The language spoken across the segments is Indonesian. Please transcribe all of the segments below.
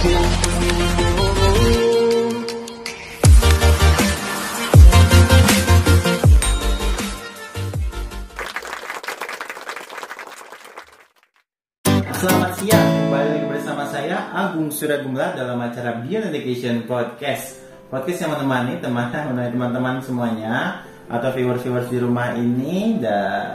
Selamat siang, kembali lagi bersama saya Agung Surya Gumla dalam acara Beyond Education Podcast. Podcast yang menemani teman-teman semuanya atau viewers-viewers di rumah ini dan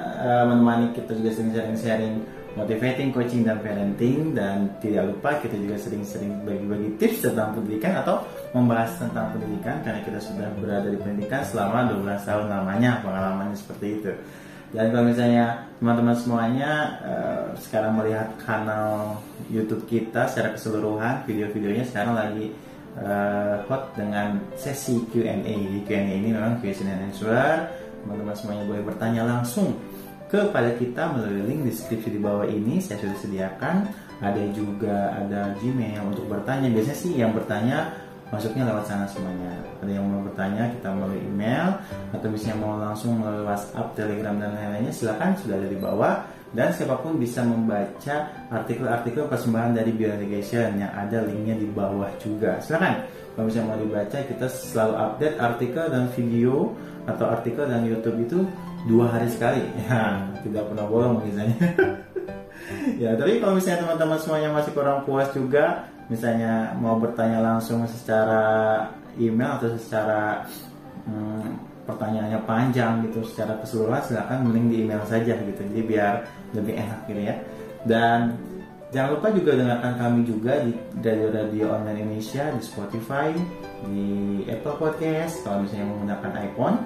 menemani kita juga sering sharing-sharing motivating, coaching dan parenting dan tidak lupa kita juga sering-sering bagi-bagi tips tentang pendidikan atau membahas tentang pendidikan karena kita sudah berada di pendidikan selama 12 tahun lamanya pengalamannya seperti itu. Dan kalau misalnya teman-teman semuanya uh, sekarang melihat kanal YouTube kita secara keseluruhan, video-videonya sekarang lagi uh, hot dengan sesi Q&A. Di Q&A ini memang question and answer. Teman-teman semuanya boleh bertanya langsung kepada kita melalui link deskripsi di bawah ini. Saya sudah sediakan. Ada juga ada Gmail untuk bertanya. Biasanya sih yang bertanya masuknya lewat sana semuanya. Ada yang mau bertanya kita melalui email atau misalnya mau langsung melalui WhatsApp, Telegram dan lain-lainnya silakan sudah ada di bawah dan siapa pun bisa membaca artikel-artikel persembahan dari Beyond Education yang ada linknya di bawah juga. Silakan kalau misalnya mau dibaca kita selalu update artikel dan video atau artikel dan YouTube itu dua hari sekali. Ya, tidak pernah bolong misalnya. ya, tapi kalau misalnya teman-teman semuanya masih kurang puas juga misalnya mau bertanya langsung secara email atau secara hmm, pertanyaannya panjang gitu secara keseluruhan silahkan mending di email saja gitu jadi biar lebih enak gitu ya dan jangan lupa juga dengarkan kami juga di radio radio online Indonesia di Spotify di Apple Podcast kalau misalnya menggunakan iPhone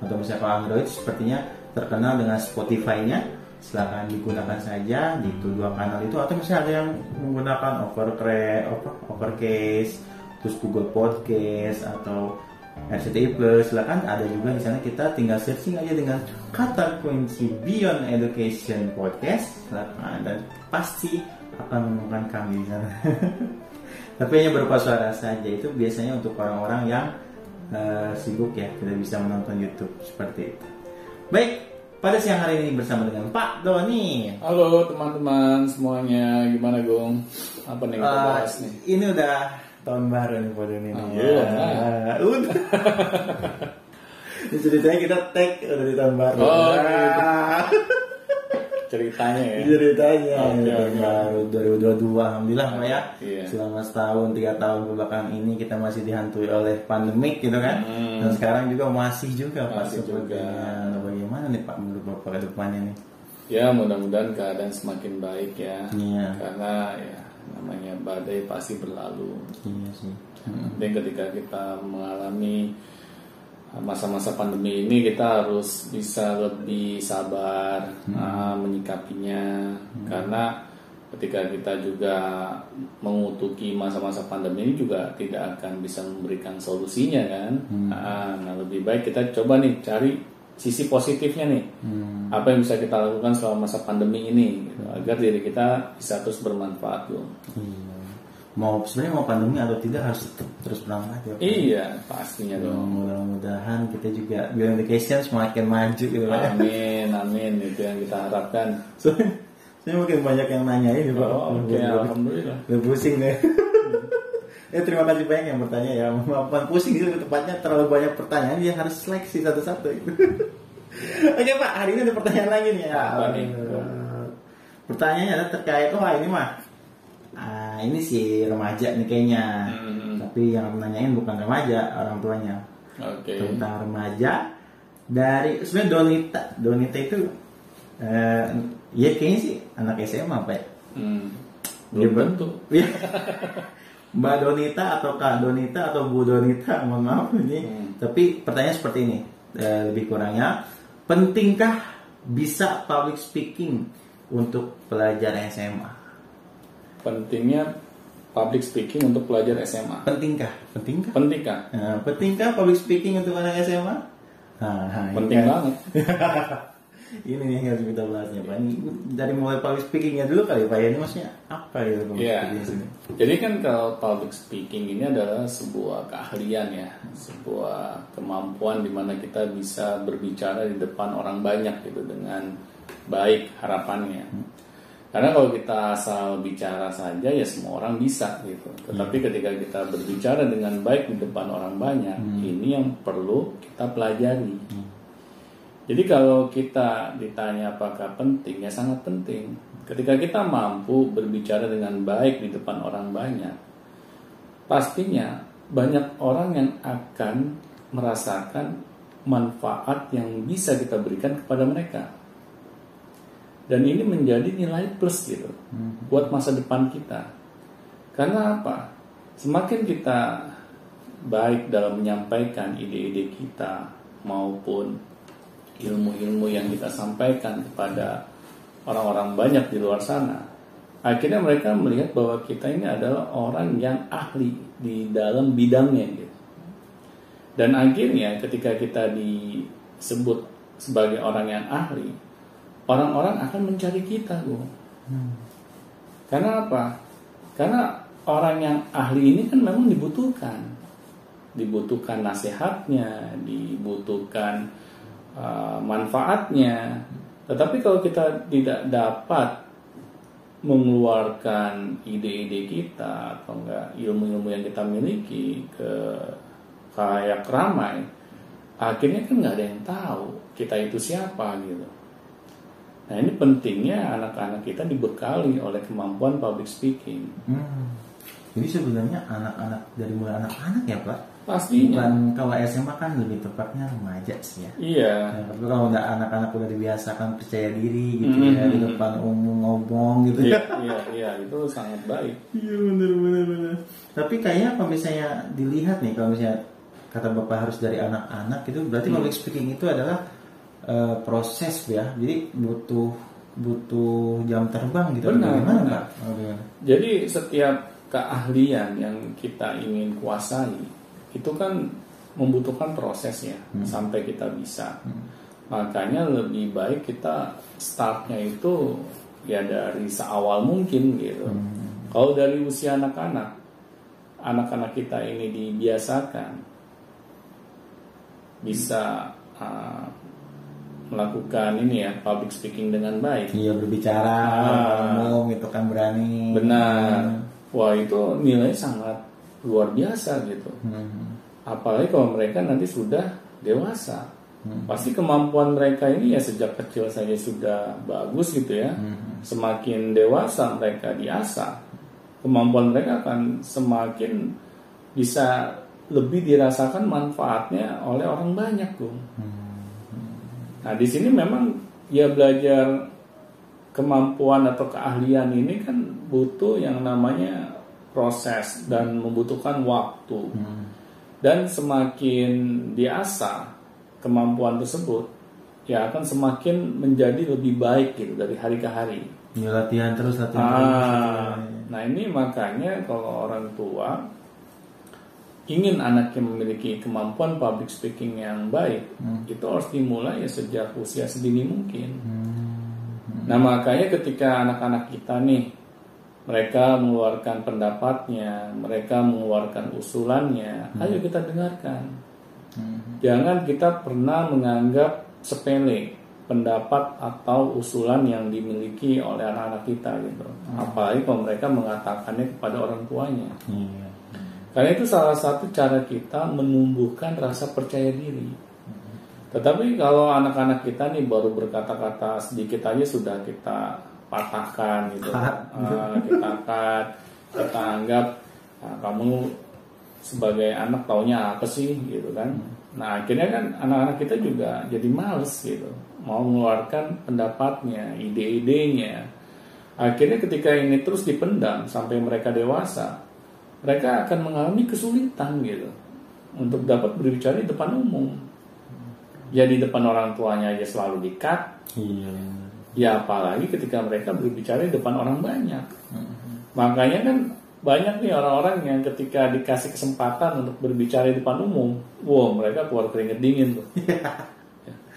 atau misalnya kalau Android sepertinya terkenal dengan Spotify-nya. Silahkan digunakan saja di kedua kanal itu. Atau misalnya ada yang menggunakan overcre over, overcase terus Google Podcast atau RCTI Plus. Silahkan ada juga di sana. Kita tinggal searching aja dengan kata kunci Beyond Education Podcast. Silahkan dan pasti akan menemukan kami di sana. Tapi hanya berupa suara saja. Itu biasanya untuk orang-orang yang uh, sibuk ya tidak bisa menonton YouTube seperti itu baik pada siang hari ini bersama dengan Pak Doni. Halo teman-teman semuanya, gimana Gong? Apa nih kita Uh, bahas nih? ini udah tahun baru nih Pak Doni. Ah, nih. belum, Ya, udah. Ini ceritanya kita tag udah di tahun baru. Oh, Ah, Ceritanya ya. ceritanya oke. baru 2022 alhamdulillah Pak ya. Iya. Selama setahun tiga tahun ke belakang ini kita masih dihantui oleh pandemik gitu kan. Hmm. Dan sekarang juga masih juga Pak Masih juga. sepertinya. Nah, bagaimana nih Pak menurut Bapak ke depannya nih? Ya mudah-mudahan keadaan semakin baik ya. Iya. Karena ya namanya badai pasti berlalu. Iya sih. Dan ketika kita mengalami masa-masa pandemi ini kita harus bisa lebih sabar ah, menyikapinya. Karena ketika kita juga mengutuki masa-masa pandemi ini juga tidak akan bisa memberikan solusinya kan? Ah, nah lebih baik kita coba nih cari sisi positifnya nih. Apa yang bisa kita lakukan selama masa pandemi ini gitu, agar diri kita bisa terus bermanfaat loh Iya. Mau sebenarnya mau pandemi atau tidak harus tetap terus berangkat ya. Pak. iya pastinya dong Mudah-mudahan kita juga Education semakin maju gitu Pak. Amin, amin itu yang kita harapkan. Soalnya soalnya mungkin banyak yang nanya ini Pak. Oh, Oke, alhamdulillah. Udah pusing deh. ya terima kasih banyak yang bertanya ya. Bukan pusing itu tepatnya terlalu banyak pertanyaan dia harus seleksi satu-satu. Oke Pak, hari ini ada pertanyaan lagi nih ya. Apa nih? Pertanyaannya adalah terkait oh ini mah ah, ini si remaja nih kayaknya. Hmm. Tapi yang nanyain bukan remaja, orang tuanya. Oke. Tentang remaja dari sebenarnya Donita. Donita itu eh ya kayaknya sih anak SMA Pak. ya? Hmm. Dia Belum tentu. Iya. Mbak Donita atau Kak Donita atau Bu Donita, mohon maaf ini. Hmm. Tapi pertanyaan seperti ini, eh, lebih kurangnya, pentingkah bisa public speaking untuk pelajar SMA? Pentingnya public speaking untuk pelajar SMA. Pentingkah? Pentingkah? Penting kan? Nah, pentingkah public speaking untuk anak SMA? Nah, nah, ini Penting kan. banget. ini nih yang harus kita bahasnya Pak. Ini dari mulai public speakingnya dulu kali Pak ya. Ini maksudnya apa gitu public Iya. speaking sini? Jadi kan kalau public speaking ini adalah sebuah keahlian ya, sebuah kemampuan di mana kita bisa berbicara di depan orang banyak gitu dengan baik harapannya. Karena kalau kita asal bicara saja ya semua orang bisa gitu. Tetapi ketika kita berbicara dengan baik di depan orang banyak, ini yang perlu kita pelajari. Jadi kalau kita ditanya apakah penting, ya sangat penting. Ketika kita mampu berbicara dengan baik di depan orang banyak, pastinya banyak orang yang akan merasakan manfaat yang bisa kita berikan kepada mereka. Dan ini menjadi nilai plus gitu buat masa depan kita. Karena apa? Semakin kita baik dalam menyampaikan ide-ide kita maupun ilmu-ilmu yang kita sampaikan kepada orang-orang banyak di luar sana, akhirnya mereka melihat bahwa kita ini adalah orang yang ahli di dalam bidangnya gitu. Dan akhirnya ketika kita disebut sebagai orang yang ahli, orang-orang akan mencari kita, Bu. Karena apa? Karena orang yang ahli ini kan memang dibutuhkan. Dibutuhkan nasihatnya, dibutuhkan uh, manfaatnya. Tetapi kalau kita tidak dapat mengeluarkan ide-ide kita atau enggak ilmu-ilmu yang kita miliki ke kayak ramai, akhirnya kan nggak ada yang tahu kita itu siapa gitu. Nah ini pentingnya anak-anak kita dibekali oleh kemampuan public speaking. Hmm. Jadi sebenarnya anak-anak dari mulai anak-anak ya Pak? Pastinya. Bukan kalau SMA kan lebih tepatnya remaja sih ya. Iya. Ya, tapi kalau udah anak-anak udah dibiasakan percaya diri gitu ya Mhm. di depan umum ngomong gitu Iya, ya. iya, iya, itu sangat baik. Iya benar benar benar. Tapi kayaknya kalau misalnya dilihat nih kalau misalnya kata bapak harus dari anak-anak itu berarti Hmm. public speaking itu adalah eh, proses ya. Jadi butuh butuh jam terbang gitu. Benar, Bagaimana benar. Pak? Oh? Jadi setiap keahlian yang kita ingin kuasai itu kan membutuhkan prosesnya sampai kita bisa. Makanya lebih baik kita startnya itu ya dari seawal mungkin gitu. Kalau dari usia anak-anak, anak-anak kita ini dibiasakan bisa uh, melakukan ini ya public speaking dengan baik. Iya berbicara, Ah. ngomong itu kan berani. Benar. Wah itu nilai sangat luar biasa gitu. Hmm. Apalagi kalau mereka nanti sudah dewasa. Hmm. Pasti kemampuan mereka ini ya sejak kecil saja sudah bagus gitu ya. Hmm. Semakin dewasa mereka diasah, kemampuan mereka akan semakin bisa lebih dirasakan manfaatnya oleh orang banyak, Bung. Nah, di sini memang ya belajar kemampuan atau keahlian ini kan butuh yang namanya proses dan membutuhkan waktu. Hmm. Dan semakin diasah kemampuan tersebut, ya akan semakin menjadi lebih baik gitu dari hari ke hari. Ya, latihan terus latihan terus. Ah, nah ini makanya kalau orang tua ingin anaknya memiliki kemampuan public speaking yang baik, itu harus dimulai ya sejak usia sedini mungkin. Nah makanya ketika anak-anak kita nih mereka mengeluarkan pendapatnya, mereka mengeluarkan usulannya, ayo kita dengarkan. Jangan kita pernah menganggap sepele pendapat atau usulan yang dimiliki oleh anak-anak kita gitu. Apalagi kalau mereka mengatakannya kepada orang tuanya. Iya. Karena itu salah satu cara kita menumbuhkan rasa percaya diri. Tetapi kalau anak-anak kita nih baru berkata-kata sedikit aja sudah kita patahkan gitu. Ah, kita cut, kita anggap "Ah, kamu sebagai anak taunya apa sih gitu kan. Nah akhirnya kan anak-anak kita juga jadi males gitu, mau mengeluarkan pendapatnya, ide-idenya. Akhirnya ketika ini terus dipendam sampai mereka dewasa, mereka akan mengalami kesulitan gitu untuk dapat berbicara di depan umum. Ya di depan orang tuanya aja selalu di-cut, Iya. ya apalagi ketika mereka berbicara di depan orang banyak. Makanya kan banyak nih orang-orang yang ketika dikasih kesempatan untuk berbicara di depan umum, wow mereka keluar keringet dingin tuh.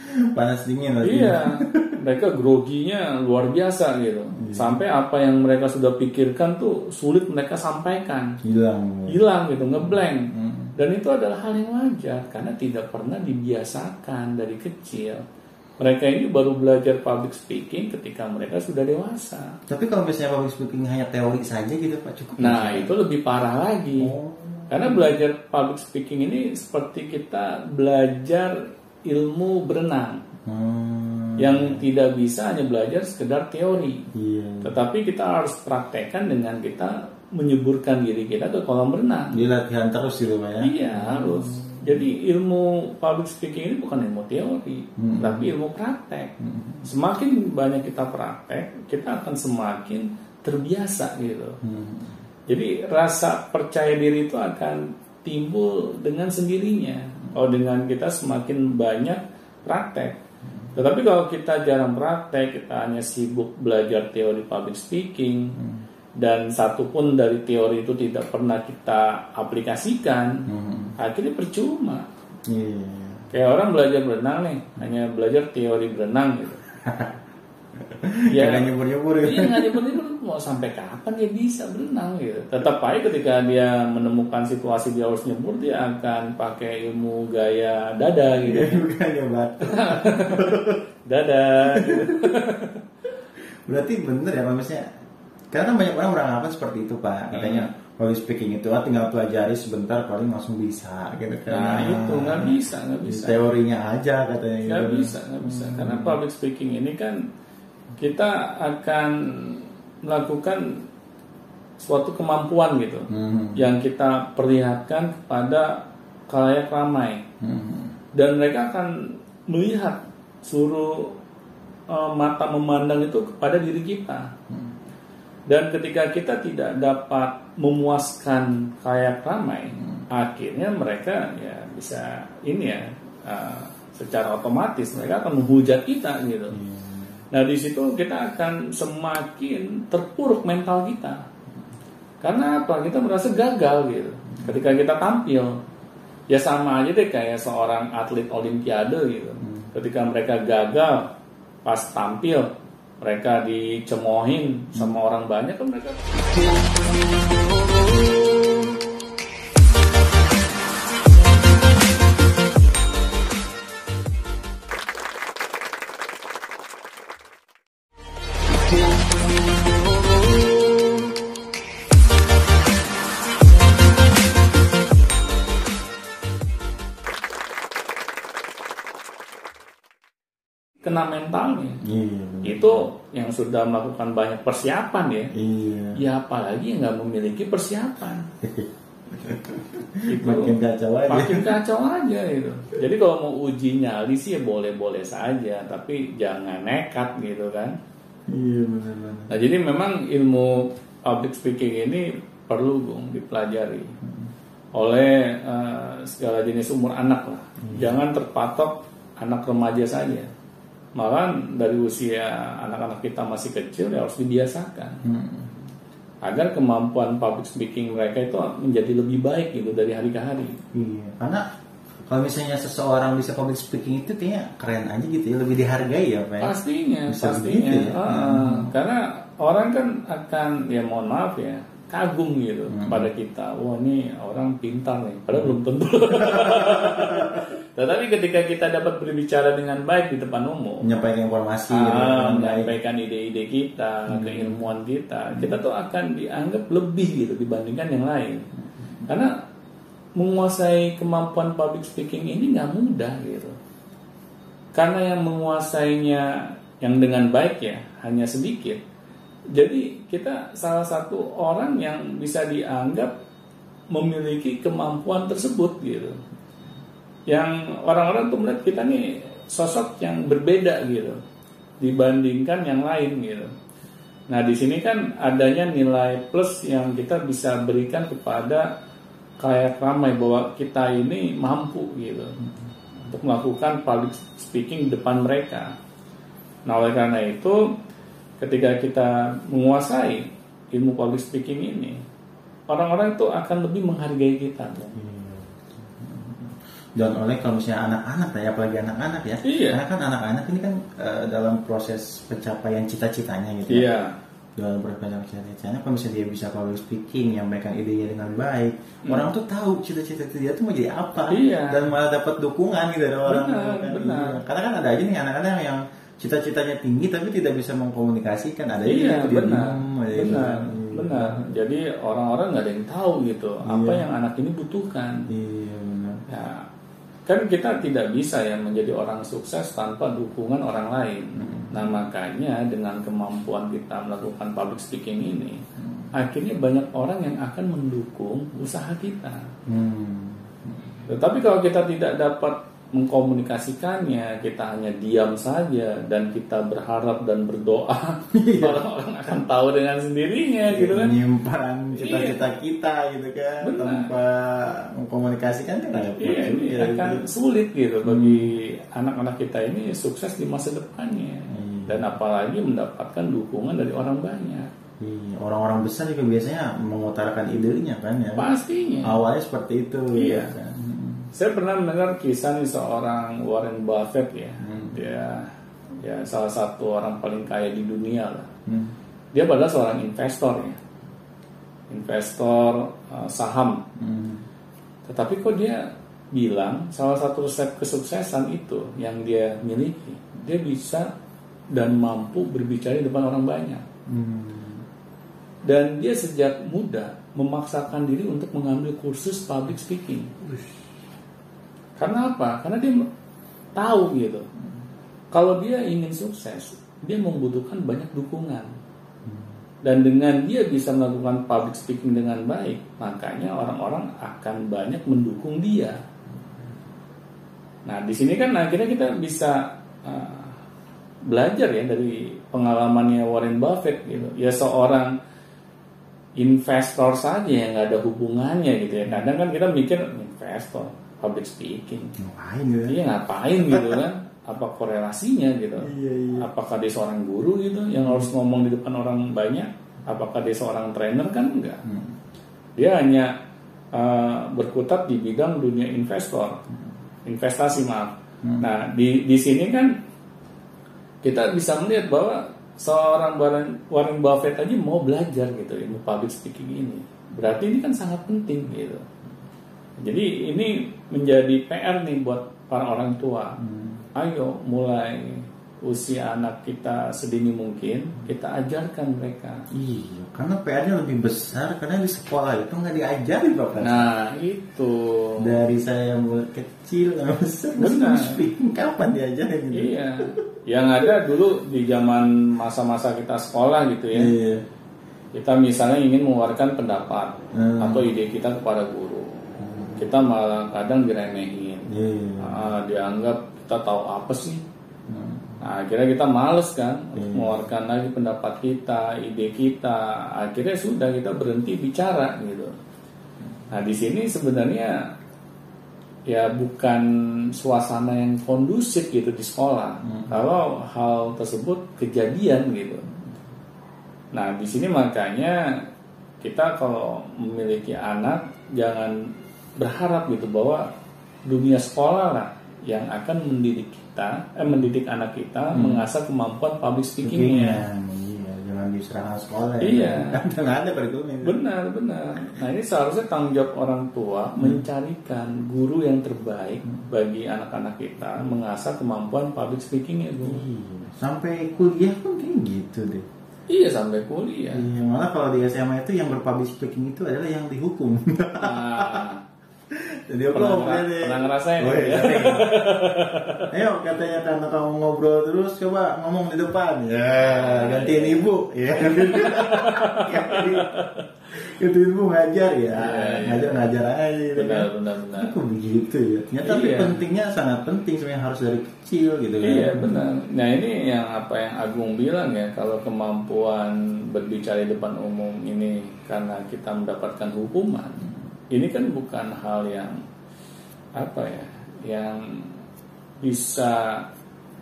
Panas dingin lagi. Iya, mereka groginya luar biasa gitu. Sampai apa yang mereka sudah pikirkan tuh sulit mereka sampaikan. Hilang. Hilang gitu, ngeblank. Hmm. Dan itu adalah hal yang wajar karena tidak pernah dibiasakan dari kecil mereka ini baru belajar public speaking ketika mereka sudah dewasa. Tapi kalau misalnya public speaking hanya teori saja gitu Pak cukup. Nah itu lebih parah lagi. Oh. Karena belajar public speaking ini seperti kita belajar ilmu berenang Hmm. yang tidak bisa hanya belajar sekedar teori. Iya. Tetapi kita harus praktekkan dengan kita menyeburkan diri kita ke kolam renang. Di latihan terus gitu Pak ya. Iya harus. Jadi ilmu public speaking ini bukan ilmu teori, Hmm. tapi ilmu praktek. Semakin banyak kita praktek, kita akan semakin terbiasa gitu. Hmm. Jadi rasa percaya diri itu akan timbul dengan sendirinya. Oh dengan kita semakin banyak praktek. Tetapi kalau kita jarang praktek, kita hanya sibuk belajar teori public speaking dan satu pun dari teori itu tidak pernah kita aplikasikan, Hmm. akhirnya percuma. Iya. Kayak orang belajar berenang nih, hanya belajar teori berenang gitu. Jangan nyebur-nyebur gitu. Iya nggak nyebur mau sampai kapan dia bisa berenang gitu. Tetap aja ketika dia menemukan situasi dia harus nyebur dia akan pakai ilmu gaya dada gitu. Bukan ya batu. Dada. Gitu. Berarti bener ya Pak misalnya karena kan banyak orang beranggapan seperti itu Pak katanya public speaking itu ah, tinggal pelajari sebentar paling langsung bisa gitu kan. Nah itu nggak bisa nggak bisa. Teorinya aja katanya gitu. Nggak bisa nggak bisa karena public speaking ini kan kita akan melakukan suatu kemampuan gitu Hmm. yang kita perlihatkan kepada kalayak ramai. Hmm. dan mereka akan melihat suruh eh, mata memandang itu kepada diri kita. Dan ketika kita tidak dapat memuaskan kayak ramai, akhirnya mereka ya bisa ini ya eh, secara otomatis mereka akan menghujat kita gitu. Nah di situ kita akan semakin terpuruk mental kita. Karena apa? Kita merasa gagal gitu. Ketika kita tampil, ya sama aja deh kayak seorang atlet olimpiade gitu. Ketika mereka gagal pas tampil, mereka dicemohin sama orang banyak kan mereka mentalnya. Iya. Itu yang sudah melakukan banyak persiapan ya. Iya. Ya apalagi yang nggak memiliki persiapan. itu Makin kacau aja. makin kacau aja itu. Jadi kalau mau uji nyali sih ya boleh-boleh saja, tapi jangan nekat gitu kan. Iya benar-benar. Nah jadi memang ilmu public speaking ini perlu Bung, dipelajari oleh eh, segala jenis umur anak lah. Jangan terpatok anak remaja saja. Malah dari usia anak-anak kita masih kecil ya harus dibiasakan Hmm. agar kemampuan public speaking mereka itu menjadi lebih baik gitu dari hari ke hari. Iya. Karena kalau misalnya seseorang bisa public speaking itu kayaknya keren aja gitu ya, lebih dihargai ya Pak. ya? Pastinya, Bisa pastinya. ya? Ah, Karena orang kan akan ya mohon maaf ya kagum gitu Hmm. kepada kita. Wah ini orang pintar nih, padahal belum tentu. Tetapi ketika kita dapat berbicara dengan baik di depan umum, Menyampaikan informasi ah, menyampaikan ide-ide kita, keilmuan kita, kita tuh akan dianggap lebih gitu dibandingkan yang lain. Karena menguasai kemampuan public speaking ini nggak mudah gitu. Karena yang menguasainya yang dengan baik ya hanya sedikit. Jadi kita salah satu orang yang bisa dianggap memiliki kemampuan tersebut gitu. Yang orang-orang tuh melihat kita nih sosok yang berbeda gitu dibandingkan yang lain gitu. Nah di sini kan adanya nilai plus yang kita bisa berikan kepada kayak ramai bahwa kita ini mampu gitu untuk melakukan public speaking depan mereka. Nah oleh karena itu ketika kita menguasai ilmu public speaking ini, orang-orang itu akan lebih menghargai kita. Dan oleh kalau misalnya anak-anak ya apalagi anak-anak ya Iya. karena kan anak-anak ini kan eh, dalam proses pencapaian cita-citanya gitu ya Iya. dalam berbanyak cita-citanya kalau misalnya dia bisa public speaking menyampaikan idenya dengan baik orang tuh tahu cita-cita dia tuh mau jadi apa Iya. dan malah dapat dukungan gitu dari orang Benar, kan. benar. Iya. karena kan ada aja nih anak-anak yang cita-citanya tinggi tapi tidak bisa mengkomunikasikan ada Iya yang benar, benar, Iya. benar. Jadi orang-orang nggak ada yang tahu gitu apa Iya. yang anak ini butuhkan. iya benar Ya, kan kita tidak bisa ya menjadi orang sukses tanpa dukungan orang lain. Nah makanya dengan kemampuan kita melakukan public speaking ini, akhirnya banyak orang yang akan mendukung usaha kita. hmm. Tetapi kalau kita tidak dapat mengkomunikasikannya, kita hanya diam saja dan kita berharap dan berdoa, orang-orang akan tahu dengan sendirinya gitu kan. menyimpan cita-cita kita gitu kan Benar. tanpa mengkomunikasikan kan ada Iya, ini juga, akan gitu. sulit gitu bagi anak-anak kita ini sukses di masa depannya Hmm. dan apalagi mendapatkan dukungan dari orang banyak. Iya, orang-orang besar juga biasanya mengutarakan idenya kan ya Pastinya. awalnya seperti itu Iya. ya kan? Saya pernah mendengar kisah nih seorang Warren Buffett ya. Hmm. Dia ya salah satu orang paling kaya di dunia lah. Hmm. Dia adalah seorang investor ya. Investor uh, saham. Hmm. Tetapi kok dia bilang salah satu resep kesuksesan itu yang dia miliki, dia bisa dan mampu berbicara di depan orang banyak. Hmm. Dan dia sejak muda memaksakan diri untuk mengambil kursus public speaking. Karena apa? Karena dia tahu gitu. Kalau dia ingin sukses, dia membutuhkan banyak dukungan. Dan dengan dia bisa melakukan public speaking dengan baik, makanya orang-orang akan banyak mendukung dia. Nah, di sini kan akhirnya kita bisa uh, belajar ya dari pengalamannya Warren Buffett gitu. Ya seorang investor saja yang nggak ada hubungannya gitu ya. Kadang kan kita mikir investor, public speaking, ngapain gitu Iya ngapain gitu kan? Apa korelasinya gitu? Iya, iya. Apakah dia seorang guru gitu yang harus ngomong di depan orang banyak? Apakah dia seorang trainer kan enggak? Hmm. Dia hanya uh, berkutat di bidang dunia investor, investasi maaf. Nah di di sini kan kita bisa melihat bahwa seorang Warren, Warren Buffett aja mau belajar gitu ilmu public speaking ini. Berarti ini kan sangat penting gitu. Jadi ini menjadi PR nih buat para orang tua. Ayo mulai usia anak kita sedini mungkin kita ajarkan mereka. Iya, karena PR-nya lebih besar karena di sekolah itu nggak diajari bapak. Nah itu. Dari saya mulai kecil sampai besar, Benar. speaking kapan diajarin gitu? Iya. Yang ada dulu di zaman masa-masa kita sekolah gitu ya. Iya. Kita misalnya ingin mengeluarkan pendapat Hmm. atau ide kita kepada guru. Kita malah kadang diremehin. Iya. Ah, dianggap kita tahu apa sih? Hmm. Nah, akhirnya kita males kan untuk Hmm. mengeluarkan lagi pendapat kita, ide kita. Akhirnya sudah kita berhenti bicara gitu. Nah, di sini sebenarnya ya bukan suasana yang kondusif gitu di sekolah. Kalau hal tersebut kejadian gitu. Nah, di sini makanya kita kalau memiliki anak jangan berharap gitu bahwa dunia sekolah lah yang akan mendidik kita, eh, mendidik anak kita mengasah kemampuan public speakingnya. Iya, jangan diserang sekolah. Iya. Kadang ada kurikulumnya. Benar, benar. Nah ini seharusnya tanggung jawab orang tua mencarikan guru yang terbaik bagi anak-anak kita mengasah kemampuan public speakingnya, Bu. Iya. Sampai kuliah pun kayak gitu deh. Iya sampai kuliah. Iya, malah kalau di SMA itu yang berpublic speaking itu adalah yang dihukum. Nah, Jadi Pernah aku ngera- deh. pernah ngerasain Oh, ya? iya, sering. Ayo katanya karena kamu ngobrol terus coba ngomong di depan. Ya, gantiin ibu. Ya. Gantiin ibu ngajar ya. Iya, iya. Ngajar ngajar aja gitu benar, kan. benar, benar. Kok begitu ya? Ternyata tapi Iya. pentingnya sangat penting sebenarnya harus dari kecil gitu kan. Iya benar. Nah ini yang apa yang Agung bilang ya kalau kemampuan berbicara di depan umum ini karena kita mendapatkan hukuman, ini kan bukan hal yang apa ya, yang bisa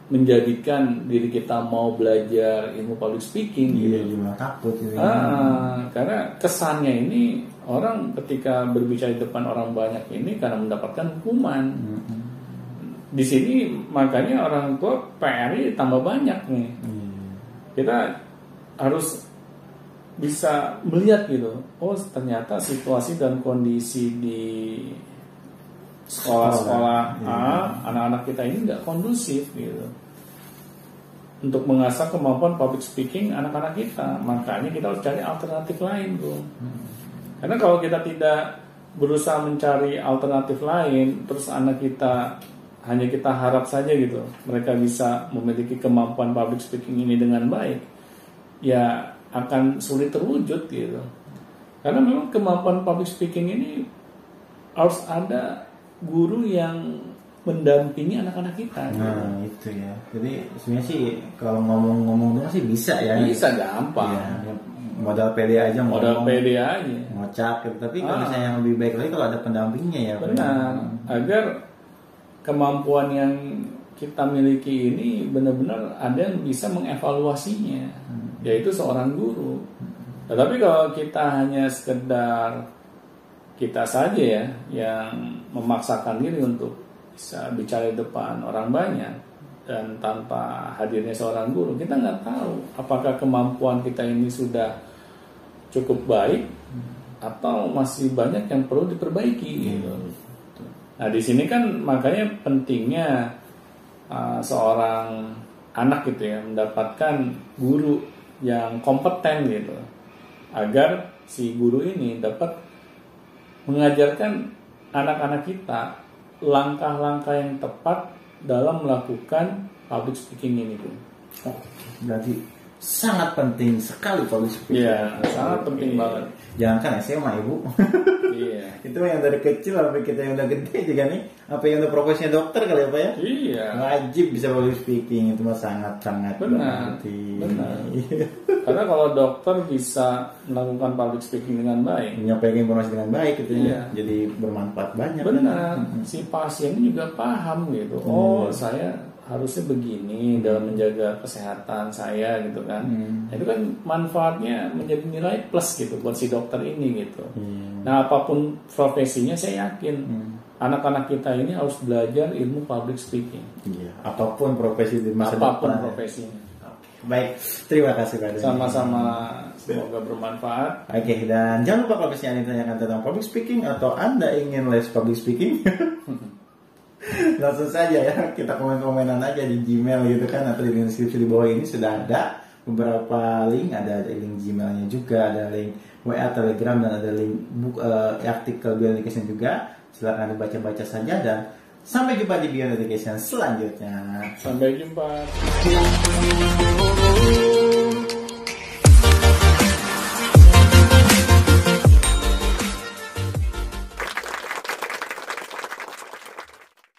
menjadikan diri kita mau belajar ilmu public speaking Iya, gitu. cuma takut gitu. Ah, karena kesannya ini orang ketika berbicara di depan orang banyak ini karena mendapatkan hukuman. Mm-mm. Di sini makanya orang tua PR tambah banyak nih. Iya. Kita harus bisa melihat gitu. Oh ternyata situasi dan kondisi di sekolah-sekolah Iya. A anak-anak kita ini nggak kondusif gitu. Untuk mengasah kemampuan public speaking anak-anak kita. Makanya kita harus cari alternatif lain bro karena kalau kita tidak berusaha mencari alternatif lain terus anak kita hanya kita harap saja gitu mereka bisa memiliki kemampuan public speaking ini dengan baik ya akan sulit terwujud gitu karena memang kemampuan public speaking ini harus ada guru yang mendampingi anak-anak kita gitu. Nah itu ya. Jadi sebenarnya sih kalau ngomong-ngomong doang sih bisa ya. bisa gampang Iya, modal pede aja modal ngomong, pede aja ngocak gitu. Tapi kalau Ah. misalnya yang lebih baik lagi kalau ada pendampingnya ya. benar agar kemampuan yang kita miliki ini benar-benar ada yang bisa mengevaluasinya yaitu seorang guru tetapi kalau kita hanya sekedar kita saja ya yang memaksakan diri untuk bisa bicara di depan orang banyak dan tanpa hadirnya seorang guru kita nggak tahu apakah kemampuan kita ini sudah cukup baik atau masih banyak yang perlu diperbaiki gitu. Nah di sini kan makanya pentingnya uh, seorang anak gitu ya mendapatkan guru yang kompeten gitu agar si guru ini dapat mengajarkan anak-anak kita langkah-langkah yang tepat dalam melakukan public speaking ini tuh. Oh, berarti sangat penting sekali public speaking. Iya, sangat penting banget. Jangan kan SMA ibu. Iya. itu yang dari kecil sampai kita yang udah gede juga nih. Apa yang udah profesinya dokter kali ya pak ya? Iya. Wajib bisa public speaking itu mah sangat sangat Benar, berarti. benar. Karena kalau dokter bisa melakukan public speaking dengan baik, menyampaikan informasi dengan baik gitu ya. Iya. Jadi bermanfaat banyak. benar si pasien juga paham gitu. Oh, saya harusnya begini dalam menjaga kesehatan saya gitu kan. Hmm. Itu kan manfaatnya menjadi nilai plus gitu buat si dokter ini gitu. Hmm. Nah, apa pun profesinya saya yakin Hmm. anak-anak kita ini harus belajar ilmu public speaking. Iya. Apa pun profesi di masa apa pun depan. profesinya. Oke. Baik, terima kasih Pak. Sama-sama semoga bermanfaat. Oke, dan jangan lupa kalau misalnya Anda tanyakan tentang public speaking atau Anda ingin les public speaking, langsung saja ya kita komen-komenan aja di Gmail gitu kan atau di deskripsi di bawah ini sudah ada beberapa link, ada link Gmailnya juga, ada link WA, Telegram dan ada link buku eh, artikel Beyond Education juga. Silakan dibaca-baca saja dan sampai jumpa di Beyond Education selanjutnya. Sampai jumpa.